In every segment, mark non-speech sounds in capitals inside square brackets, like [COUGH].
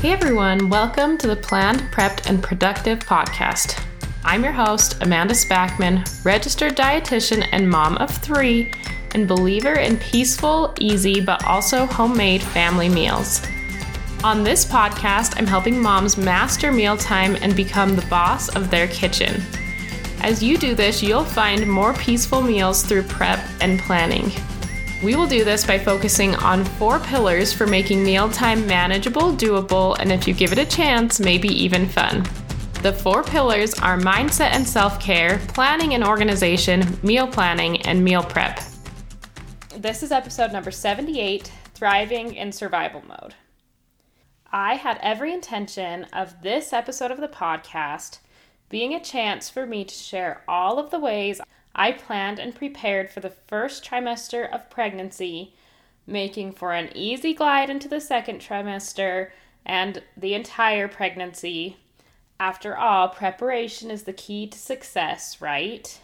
Hey everyone, welcome to the Planned, Prepped, and Productive podcast. I'm your host, Amanda Spackman, registered dietitian and mom of three, and believer in peaceful, easy, but also homemade family meals. On this podcast, I'm helping moms master mealtime and become the boss of their kitchen. As you do this, you'll find more peaceful meals through prep and planning. We will do this by focusing on four pillars for making mealtime manageable, doable, and if you give it a chance, maybe even fun. The four pillars are mindset and self care, planning and organization, meal planning, and meal prep. This is episode number 78 Thriving in Survival Mode. I had every intention of this episode of the podcast being a chance for me to share all of the ways I planned and prepared for the first trimester of pregnancy, making for an easy glide into the second trimester and the entire pregnancy. After all, preparation is the key to success, right?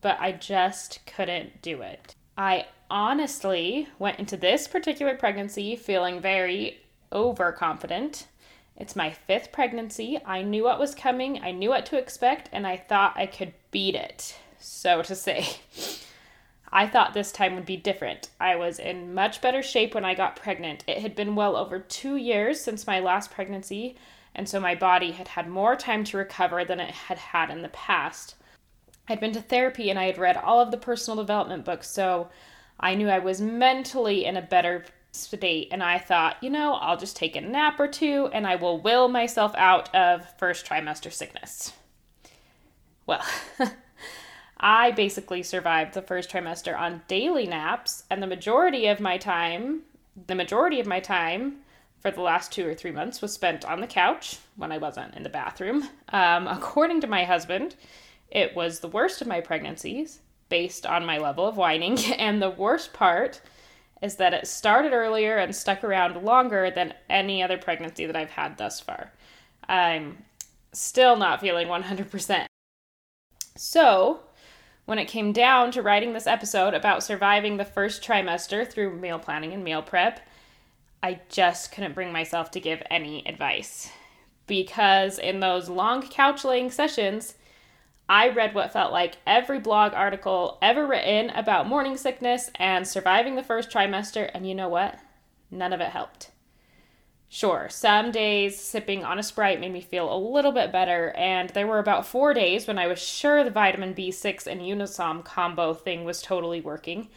But I just couldn't do it. I honestly went into this particular pregnancy feeling very overconfident. It's my fifth pregnancy. I knew what was coming, I knew what to expect, and I thought I could beat it so to say. I thought this time would be different. I was in much better shape when I got pregnant. It had been well over two years since my last pregnancy, and so my body had had more time to recover than it had had in the past. I'd been to therapy and I had read all of the personal development books, so I knew I was mentally in a better state. And I thought, you know, I'll just take a nap or two and I will will myself out of first trimester sickness. Well, [LAUGHS] I basically survived the first trimester on daily naps, and the majority of my time, the majority of my time for the last two or three months was spent on the couch when I wasn't in the bathroom. Um, according to my husband, it was the worst of my pregnancies based on my level of whining, [LAUGHS] and the worst part is that it started earlier and stuck around longer than any other pregnancy that I've had thus far. I'm still not feeling 100%. So, when it came down to writing this episode about surviving the first trimester through meal planning and meal prep, I just couldn't bring myself to give any advice. Because in those long couch laying sessions, I read what felt like every blog article ever written about morning sickness and surviving the first trimester, and you know what? None of it helped. Sure, some days sipping on a Sprite made me feel a little bit better, and there were about four days when I was sure the vitamin B6 and Unisom combo thing was totally working.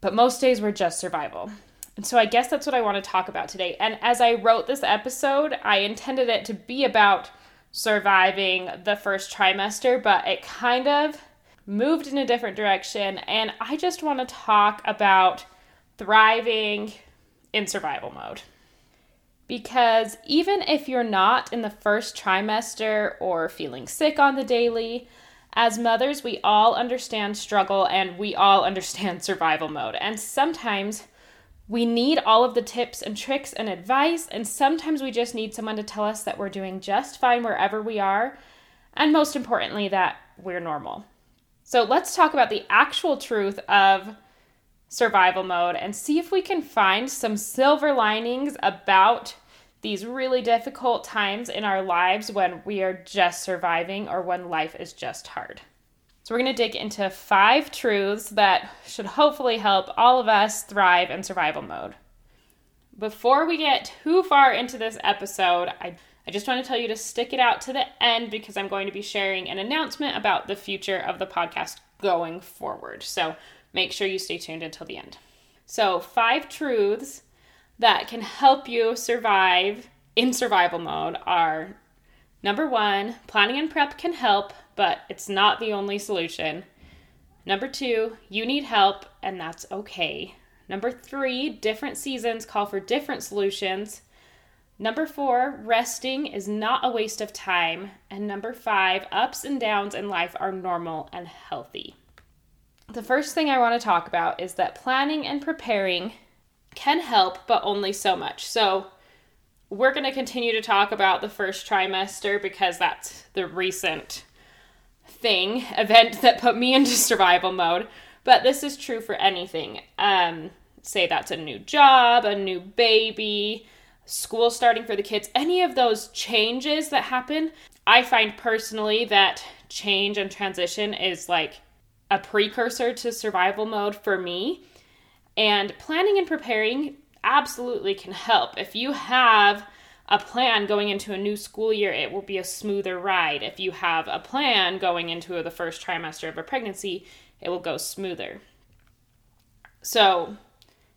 But most days were just survival. And so I guess that's what I want to talk about today. And as I wrote this episode, I intended it to be about surviving the first trimester, but it kind of moved in a different direction. And I just want to talk about thriving in survival mode because even if you're not in the first trimester or feeling sick on the daily, as mothers, we all understand struggle and we all understand [LAUGHS] survival mode. And sometimes we need all of the tips and tricks and advice, and sometimes we just need someone to tell us that we're doing just fine wherever we are, and most importantly, that we're normal. So let's talk about the actual truth of survival mode and see if we can find some silver linings about these really difficult times in our lives when we are just surviving or when life is just hard. So, we're going to dig into five truths that should hopefully help all of us thrive in survival mode. Before we get too far into this episode, I, I just want to tell you to stick it out to the end because I'm going to be sharing an announcement about the future of the podcast going forward. So, make sure you stay tuned until the end. So, five truths that can help you survive in survival mode are number one, planning and prep can help, but it's not the only solution. Number two, you need help, and that's okay. Number three, different seasons call for different solutions. Number four, resting is not a waste of time. And number five, ups and downs in life are normal and healthy. The first thing I want to talk about is that planning and preparing can help, but only so much. So, we're going to continue to talk about the first trimester because that's the recent thing, [LAUGHS] event that put me into survival mode. But this is true for anything. Um, say that's a new job, a new baby, school starting for the kids, any of those changes that happen, I find personally that change and transition is like a precursor to survival mode for me. And planning and preparing absolutely can help. If you have a plan going into a new school year, it will be a smoother ride. If you have a plan going into the first trimester of a pregnancy, it will go smoother. So,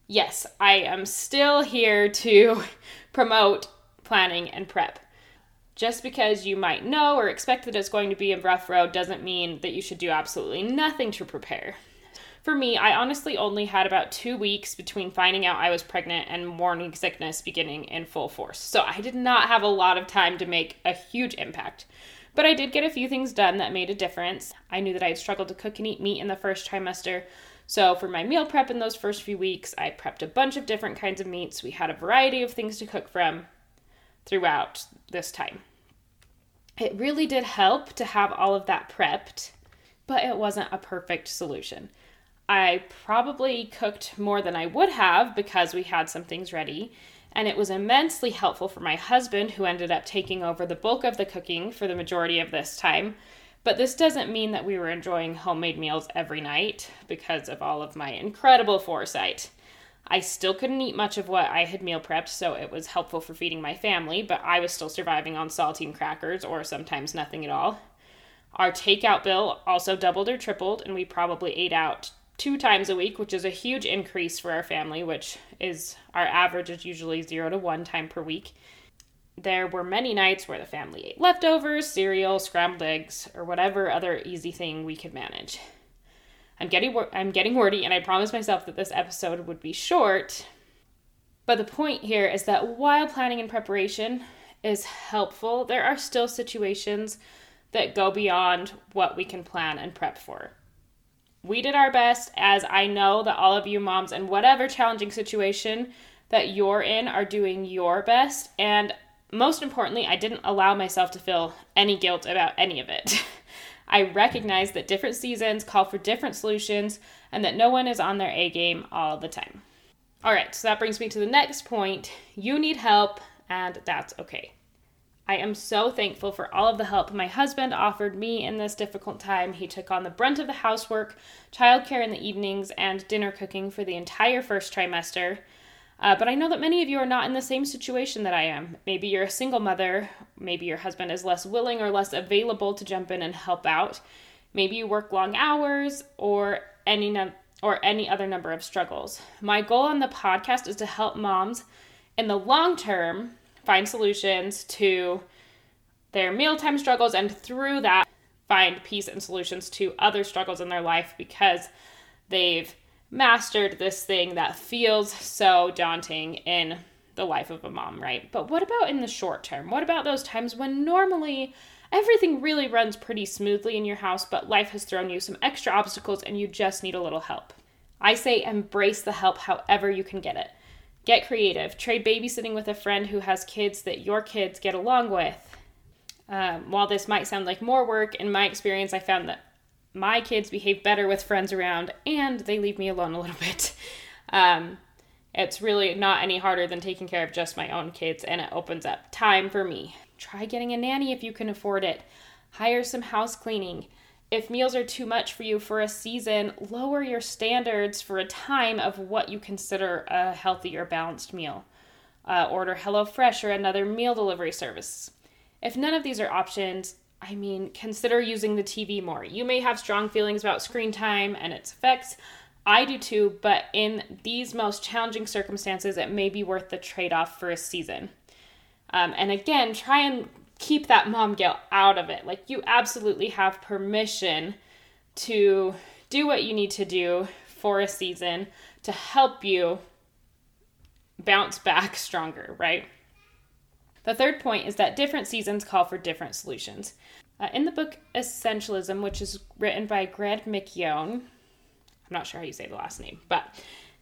yes, I am still here to [LAUGHS] promote planning and prep. Just because you might know or expect that it's going to be a rough road doesn't mean that you should do absolutely nothing to prepare. For me, I honestly only had about two weeks between finding out I was pregnant and morning sickness beginning in full force. So I did not have a lot of time to make a huge impact. But I did get a few things done that made a difference. I knew that I had struggled to cook and eat meat in the first trimester. So for my meal prep in those first few weeks, I prepped a bunch of different kinds of meats. We had a variety of things to cook from throughout this time. It really did help to have all of that prepped, but it wasn't a perfect solution. I probably cooked more than I would have because we had some things ready. And it was immensely helpful for my husband, who ended up taking over the bulk of the cooking for the majority of this time. But this doesn't mean that we were enjoying homemade meals every night because of all of my incredible foresight. I still couldn't eat much of what I had meal prepped, so it was helpful for feeding my family, but I was still surviving on saltine crackers or sometimes nothing at all. Our takeout bill also doubled or tripled, and we probably ate out two times a week, which is a huge increase for our family, which is our average is usually zero to one time per week. There were many nights where the family ate leftovers, cereal, scrambled eggs, or whatever other easy thing we could manage. I'm getting I'm getting wordy, and I promised myself that this episode would be short. But the point here is that while planning and preparation is helpful, there are still situations that go beyond what we can plan and prep for we did our best as I know that all of you moms in whatever challenging situation that you're in are doing your best and most importantly, I didn't allow myself to feel any guilt about any of it. [LAUGHS] I recognize that different seasons call for different solutions and that no one is on their A game all the time. All right, so that brings me to the next point. You need help, and that's okay. I am so thankful for all of the help my husband offered me in this difficult time. He took on the brunt of the housework, childcare in the evenings, and dinner cooking for the entire first trimester. Uh, but I know that many of you are not in the same situation that I am. Maybe you're a single mother, maybe your husband is less willing or less available to jump in and help out. Maybe you work long hours or any num- or any other number of struggles. My goal on the podcast is to help moms in the long term find solutions to their mealtime struggles and through that find peace and solutions to other struggles in their life because they've mastered this thing that feels so daunting in the life of a mom, right? But what about in the short term? What about those times when normally everything really runs pretty smoothly in your house, but life has thrown you some extra obstacles and you just need a little help? I say embrace the help however you can get it. Get creative. Trade babysitting with a friend who has kids that your kids get along with. Um, while this might sound like more work, in my experience, I found that my kids behave better with friends around and they leave me alone a little [LAUGHS] bit. Um, it's really not any harder than taking care of just my own kids, and it opens up time for me. Try getting a nanny if you can afford it. Hire some house cleaning. If meals are too much for you for a season, lower your standards for a time of what you consider a healthy or balanced meal. Uh, order HelloFresh or another meal delivery service. If none of these are options, I mean, consider using the TV more. You may have strong feelings about screen time and its effects. I do too, but in these most challenging circumstances, it may be worth the trade off for a season. Um, and again, try and keep that mom guilt out of it. Like you absolutely have permission to do what you need to do for a season to help you bounce back [LAUGHS] stronger, right? The third point is that different seasons call for different solutions. Uh, in the book Essentialism, which is written by Greg McKeown, I'm not sure how you say the last name, but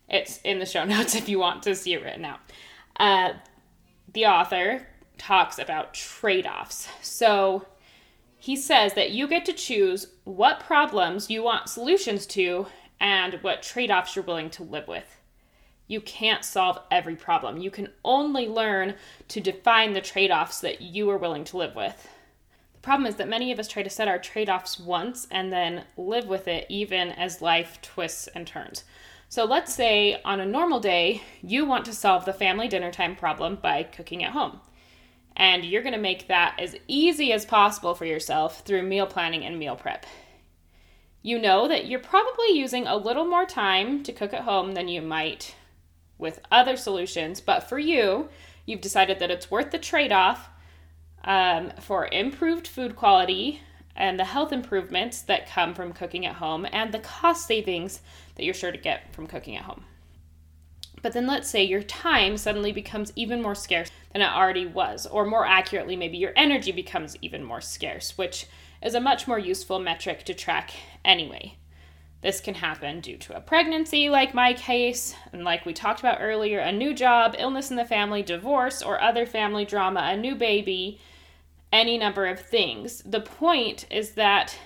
it's in the show [LAUGHS] notes if you want to see it written out. Uh, the author talks about trade offs. So he says that you get to choose what problems you want solutions to and what trade offs you're willing to live with. You can't solve every problem. You can only learn to define the trade offs that you are willing to live with. The problem is that many of us try to set our trade offs once and then live with it even as life twists and turns. So let's say on a normal day, you want to solve the family dinner time problem by cooking at home. And you're going to make that as easy as possible for yourself through meal planning and meal prep. You know that you're probably using a little more time to cook at home than you might with other solutions, but for you, you've decided that it's worth the trade off um, for improved food quality and the health improvements that come from cooking at home and the cost savings that you're sure to get from cooking at home. But then let's say your time suddenly becomes even more scarce than it already was, or more accurately, maybe your energy becomes even more scarce, which is a much more useful metric to track anyway. This can happen due to a pregnancy, like my case, and like we talked about earlier, a new job, illness in the family, divorce, or other family drama, a new baby, any number of things. The point is that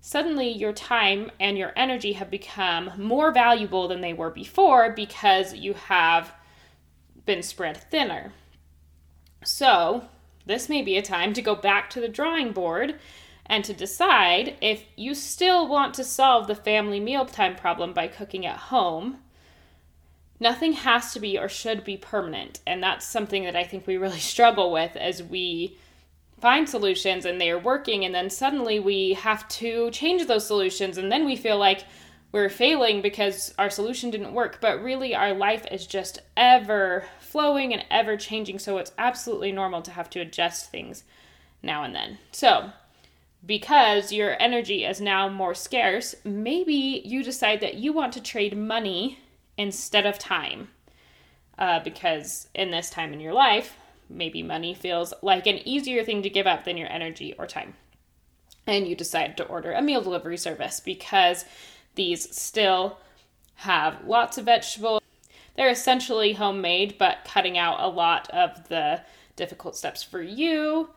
suddenly your time and your energy have become more valuable than they were before because you have been spread thinner. So, this may be a time to go back to the drawing board and to decide if you still want to solve the family mealtime problem by cooking at home. Nothing has to be or should be permanent. And that's something that I think we really [LAUGHS] struggle with as we find solutions and they are working, and then suddenly we have to change those solutions, and then we feel like we're failing because our solution didn't work. But really, our life is just ever flowing and ever changing, so it's absolutely normal to have to adjust things now and then. So, because your energy is now more scarce, maybe you decide that you want to trade money instead of time. Uh, because in this time in your life, maybe money feels like an easier thing to give up than your energy or time. And you decide to order a meal delivery service because these still have lots of vegetables. They're essentially homemade, but cutting out a lot of the difficult steps for you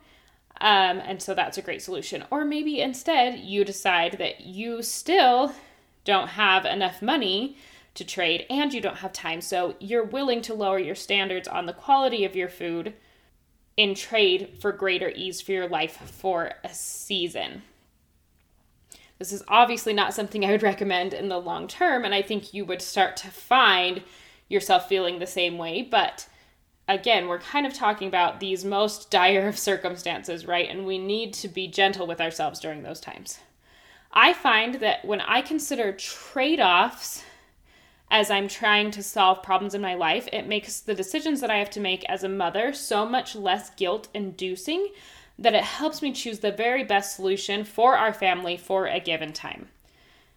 um, and so that's a great solution. Or maybe instead you decide that you still don't have enough money to trade and you don't have time. So you're willing to lower your standards on the quality of your food in trade for greater ease for your life for a season. This is obviously not something I would recommend in the long term, and I think you would start to find yourself feeling the same way, but again, we're kind of talking about these most dire of circumstances, right? And we need to be gentle with ourselves during those times. I find that when I consider trade offs as I'm trying to solve problems in my life, it makes the decisions that I have to make as a mother so much less guilt inducing that it helps me choose the very best solution for our family for a given time.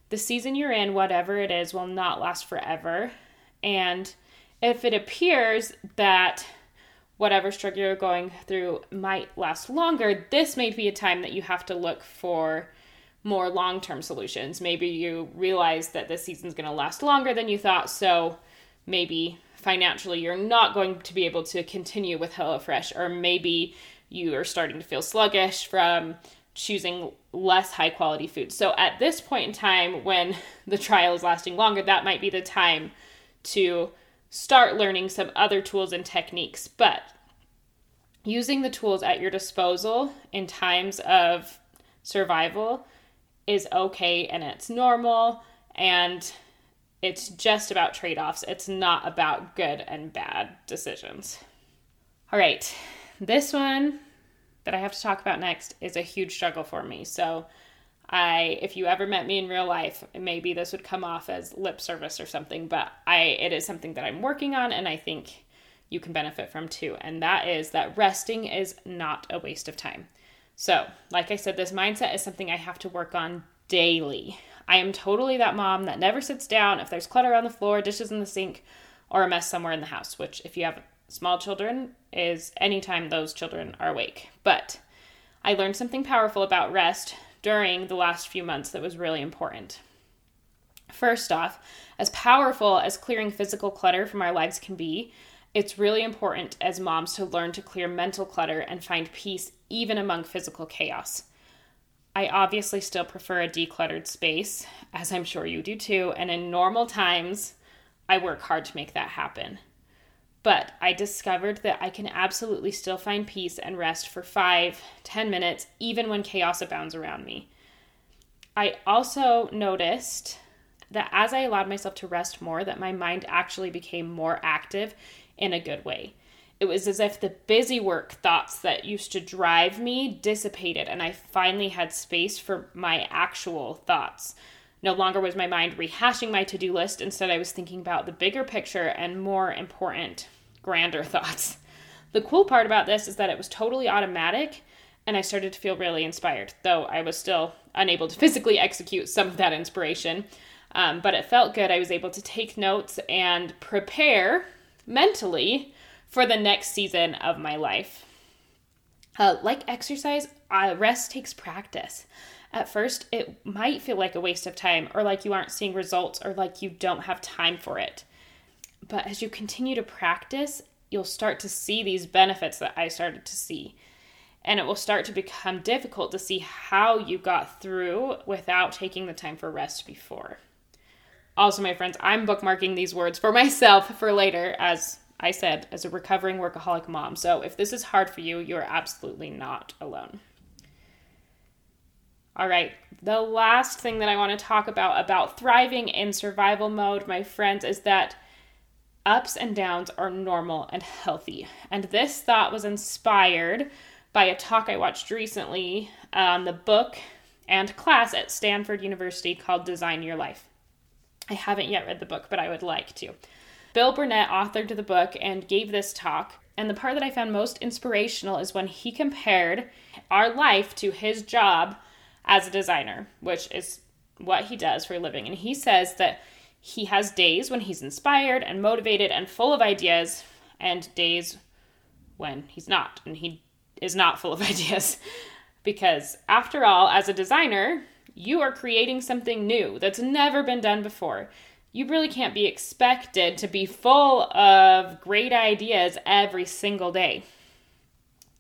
The season you're in, whatever it is, will not last forever. And if it appears that whatever struggle you're going through might last longer, this may be a time that you have to look for more long term solutions. Maybe you realize that this season's going to last longer than you thought, so maybe financially you're not going to be able to continue with HelloFresh, or maybe you are starting to feel sluggish from choosing less high quality food. So at this point in time, when [LAUGHS] the trial is lasting longer, that might be the time to start learning some other tools and techniques. But using the tools at your disposal in times of survival is okay and it's normal and it's just about trade offs. It's not about good and bad decisions. All right, this one that I have to talk about next is a huge struggle for me. So, I if you ever met me in real life, maybe this would come off as lip service or something, but I it is something that I'm working on and I think you can benefit from too. And that is that resting is not a waste of time. So, like I said, this mindset is something I have to work on daily. I am totally that mom that never sits down if there's clutter on the floor, dishes in the sink, or a mess somewhere in the house, which if you have small children is anytime those children are awake. But I learned something powerful about rest during the last few months that was really important. First off, as powerful as clearing physical clutter from our lives can be, it's really important as moms to learn to clear mental clutter and find peace even among physical chaos. I obviously still prefer a decluttered space, as I'm sure you do too, and in normal times, I work hard to make that happen. But I discovered that I can absolutely still find peace and rest for five, ten minutes, even when chaos abounds around me. I also noticed that as I allowed myself to rest more, that my mind actually became more active in a good way. It was as if the busy work thoughts that used to drive me dissipated, and I finally had space for my actual thoughts. No longer was my mind rehashing my to do list, instead, I was thinking about the bigger picture and more important, grander [LAUGHS] thoughts. The cool part about this is that it was totally automatic, and I started to feel really inspired, though I was still unable to [LAUGHS] physically execute some of that inspiration. Um, but it felt good. I was able to take notes and prepare mentally for the next season of my life. Uh, like exercise, uh, rest takes practice. At first, it might feel like a waste of time, or like you aren't seeing results, or like you don't have time for it. But as you continue to practice, you'll start to see these benefits that I started to see. And it will start to become difficult to see how you got through without taking the time for rest before. Also, my friends, I'm bookmarking these words for [LAUGHS] myself for later as I said, as a recovering workaholic mom. So if this is hard for you, you're absolutely not alone. All right, the last thing that I want to talk about about thriving in survival mode, my friends, is that ups and downs are normal and healthy. And this thought was inspired by a talk I watched recently on the book and class at Stanford University called Design Your Life. I haven't yet read the book, but I would like to. Bill Burnett authored the book and gave this talk. And the part that I found most inspirational is when he compared our life to his job as a designer, which is what he does for a living. And he says that he has days when he's inspired and motivated and full of ideas, and days when he's not, and he is not full of [LAUGHS] ideas. because after all, as a designer, you are creating something new that's never been done before you really can't be expected to be full of great ideas every single day.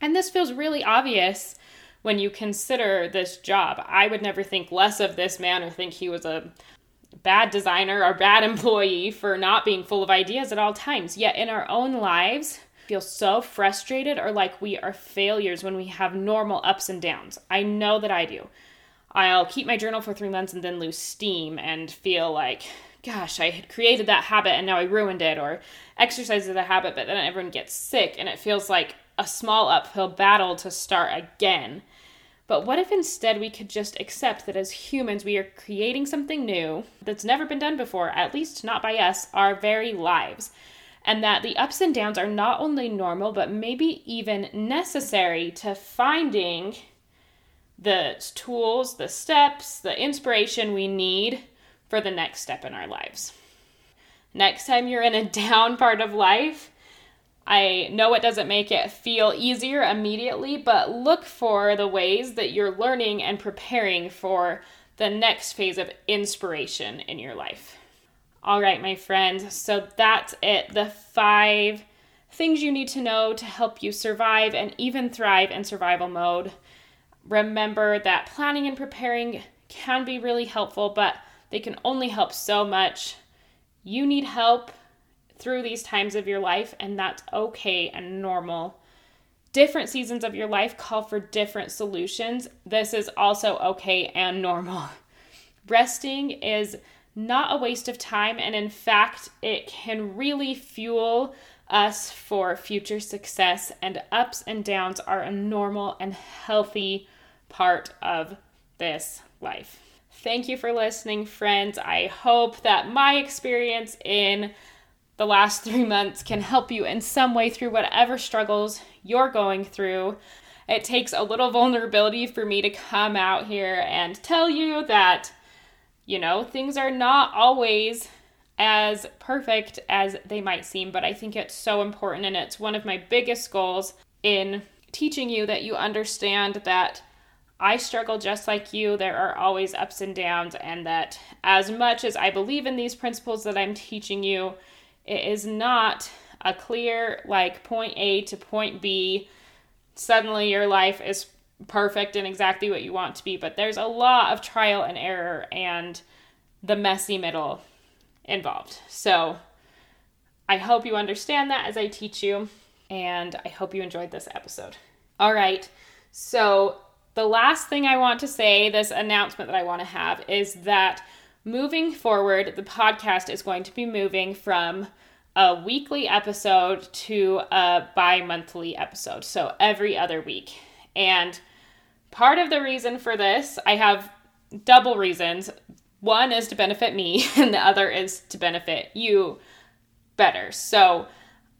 And this feels really obvious when you consider this job. I would never think less of this man or think he was a bad designer or bad employee for not being full of ideas at all times. Yet in our own lives, feel so frustrated or like we are failures when we have normal ups and downs. I know that I do. I'll keep my journal for 3 months and then lose steam and feel like gosh, I had created that habit and now I ruined it, or exercise is a habit, but then everyone gets sick and it feels like a small uphill battle to start again. But what if instead we could just accept that as humans we are creating something new that's never been done before, at least not by us, our very lives? And that the ups and downs are not only normal, but maybe even necessary to finding the tools, the steps, the inspiration we need for the next step in our lives. Next time you're in a [LAUGHS] down part of life, I know it doesn't make it feel easier immediately, but look for the ways that you're learning and preparing for the next phase of inspiration in your life. All right, my friends, so that's it. The five things you need to know to help you survive and even thrive in survival mode. Remember that planning and preparing can be really helpful, but they can only help so much. You need help through these times of your life, and that's okay and normal. Different seasons of your life call for different solutions. This is also okay and normal. [LAUGHS] Resting is not a waste of time, and in fact, it can really fuel us for future success. And ups and downs are a normal and healthy part of this life. Thank you for listening, friends. I hope that my experience in the last three months can help you in some way through whatever struggles you're going through. It takes a little vulnerability for me to come out here and tell you that, you know, things are not always as perfect as they might seem, but I think it's so important and it's one of my biggest goals in teaching you that you understand that I struggle just like you. There are always ups and downs, and that as much as I believe in these principles that I'm teaching you, it is not a clear, like, point A to point B. Suddenly your life is perfect and exactly what you want to be, but there's a lot of trial and error and the messy middle involved. So I hope you understand that as I teach you, and I hope you enjoyed this episode. All right, so the last thing I want to say, this announcement that I want to have, is that moving forward, the podcast is going to be moving from a weekly episode to a bi monthly episode, so every other week. And part of the reason for this, I have double reasons. One is to benefit me, [LAUGHS] and the other is to benefit you better. So,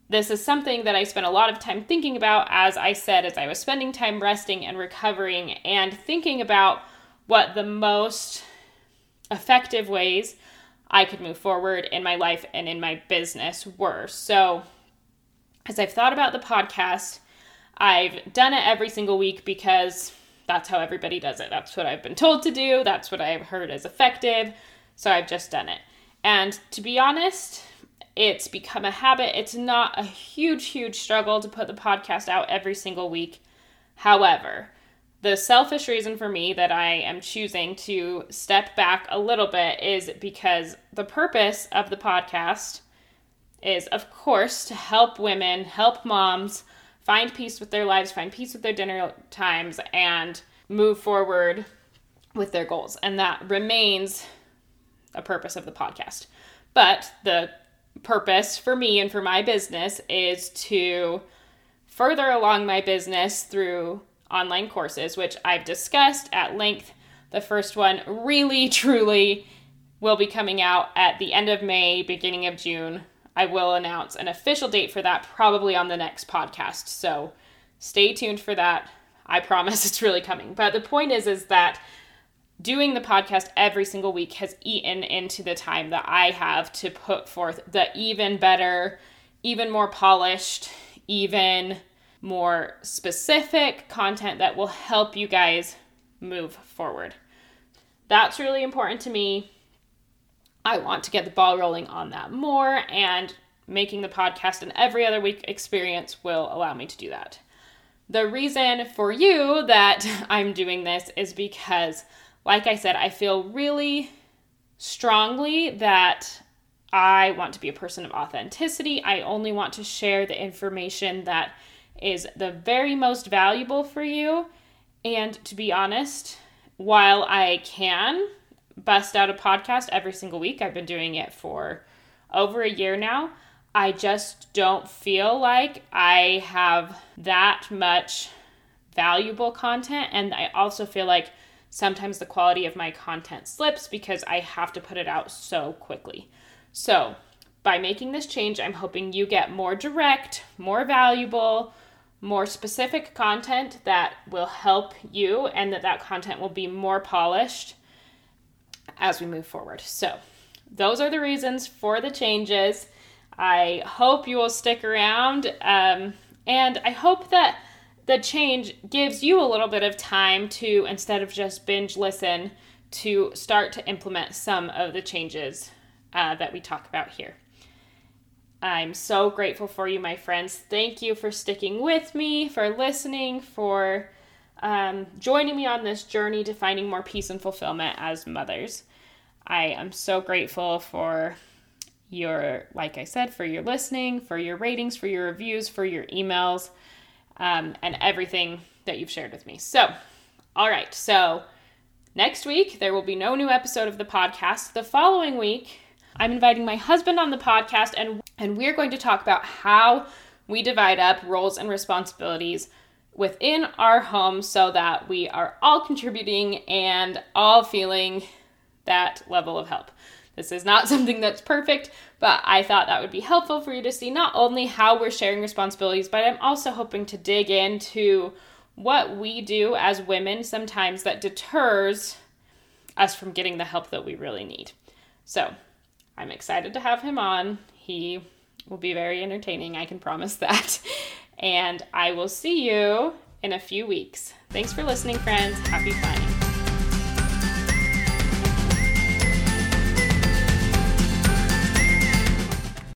this is something that I spent a lot of time thinking about, as I said, as I was spending time resting and recovering and thinking about what the most effective ways I could move forward in my life and in my business were. So, as I've thought about the podcast, I've done it every single week because that's how everybody does it. That's what I've been told to do, that's what I've heard is effective. So, I've just done it. And to be honest, it's become a habit. It's not a huge, huge struggle to put the podcast out every single week. However, the selfish reason for me that I am choosing to step back a little bit is because the purpose of the podcast is, of course, to help women, help moms find peace with their lives, find peace with their dinner times, and move forward with their goals. And that remains a purpose of the podcast. But the purpose for me and for my business is to further along my business through online courses, which I've discussed at length. The first one really, [LAUGHS] truly will be coming out at the end of May, beginning of June. I will announce an official date for that probably on the next podcast. So stay tuned for that. I [LAUGHS] promise it's really coming. But the point is is that doing the podcast every single week has eaten into the time that I have to put forth the even better, even more polished, even more specific content that will help you guys move forward. That's really important to me. I want to get the ball rolling on that more, and making the podcast an every other week experience will allow me to do that. The reason for you [LAUGHS] that I'm doing this is because like I said, I feel really strongly that I want to be a person of authenticity. I only want to share the information that is the very most valuable for you. And to be honest, while I can bust out a podcast every single week, I've been doing it for over a year now. I just don't feel like I have that much valuable content. And I also feel like sometimes the quality of my content slips because I have to put it out so quickly. So, by making this change, I'm hoping you get more direct, more valuable, more specific content that will help you and that that content will be more polished as we move forward. So, those are the reasons for the changes. I hope you will stick around um, and I hope that the change gives you a little bit of time to, instead of just binge listen, to start to implement some of the changes uh, that we talk about here. I'm so grateful for you, my friends. Thank you for sticking with me, for listening, for um, joining me on this journey to finding more peace and fulfillment as mothers. I am so grateful for your, like I said, for your listening, for your ratings, for your reviews, for your emails um, and everything that you've shared with me. So, all right. So, next week, there will be no new episode of the podcast. The following week, I'm inviting my husband on the podcast, and, and we're going to talk about how we divide up roles and responsibilities within our home so that we are all contributing and all feeling that level of help. This is not [LAUGHS] something that's perfect, but I thought that would be helpful for you to see not only how we're sharing responsibilities, but I'm also hoping to dig into what we do as women sometimes that deters us from getting the help that we really need. So I'm excited to have him on. He will be very entertaining, I can promise [LAUGHS] that. And I will see you in a few weeks. Thanks for listening, friends. Happy finding.